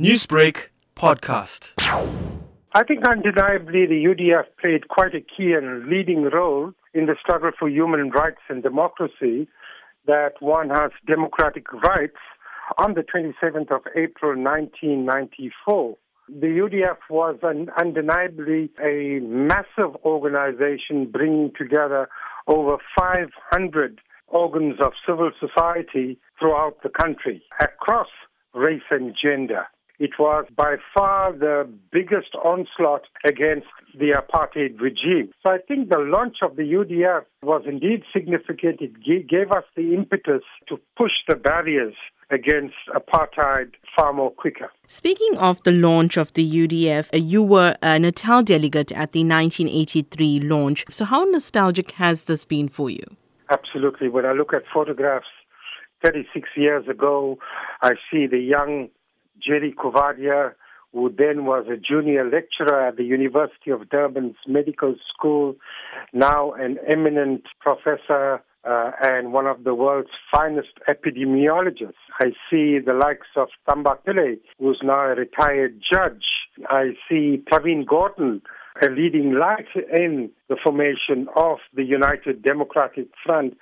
Newsbreak podcast. I think undeniably the UDF played quite a key and leading role in the struggle for human rights and democracy that one has democratic rights on the 27th of April 1994. The UDF was an, undeniably a massive organization bringing together over 500 organs of civil society throughout the country across race and gender. It was by far the biggest onslaught against the apartheid regime. So I think the launch of the UDF was indeed significant. It gave us the impetus to push the barriers against apartheid far more quicker. Speaking of the launch of the UDF, you were a Natal delegate at the 1983 launch. So how nostalgic has this been for you? Absolutely. When I look at photographs 36 years ago, I see the young Jerry Coovadia, who then was a junior lecturer at the University of Durban's medical school, now an eminent professor uh, and one of the world's finest epidemiologists. I see the likes of Thumba Pillay, who's now a retired judge. I see Pravin Gordhan, a leading light in the formation of the United Democratic Front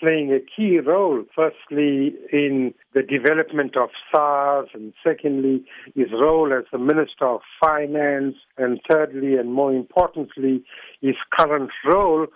playing a key role, firstly, in the development of SARS, and secondly, his role as the Minister of Finance, and thirdly, and more importantly, his current role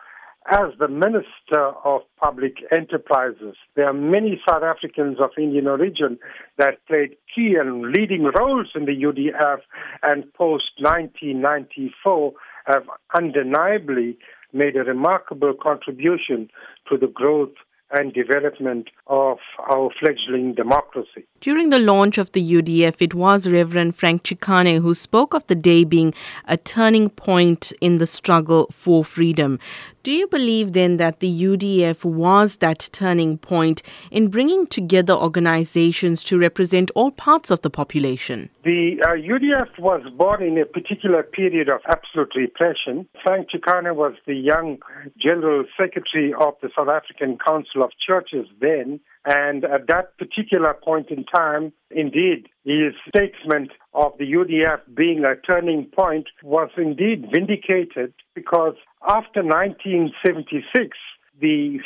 as the Minister of Public Enterprises. There are many South Africans of Indian origin that played key and leading roles in the UDF and post 1994 have undeniably made a remarkable contribution to the growth and development of our fledgling democracy. During the launch of the UDF, it was Reverend Frank Chikane who spoke of the day being a turning point in the struggle for freedom. Do you believe then that the UDF was that turning point in bringing together organizations to represent all parts of the population? The uh, UDF was born in a particular period of absolute repression. Frank Chikane was the young General Secretary of the South African Council of Churches then, and at that particular point in time, indeed, his statement of the UDF being a turning point was indeed vindicated because after 1976, the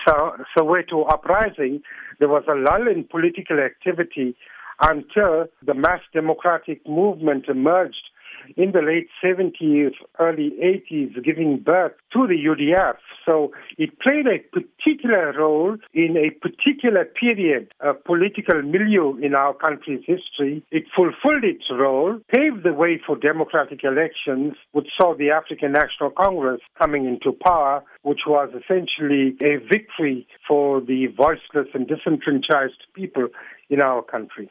Soweto uprising, there was a lull in political activity until the mass democratic movement emerged in the late 70s, early 80s, giving birth to the UDF. So it played a particular role in a particular period of political milieu in our country's history. It fulfilled its role, paved the way for democratic elections, which saw the African National Congress coming into power, which was essentially a victory for the voiceless and disenfranchised people in our country.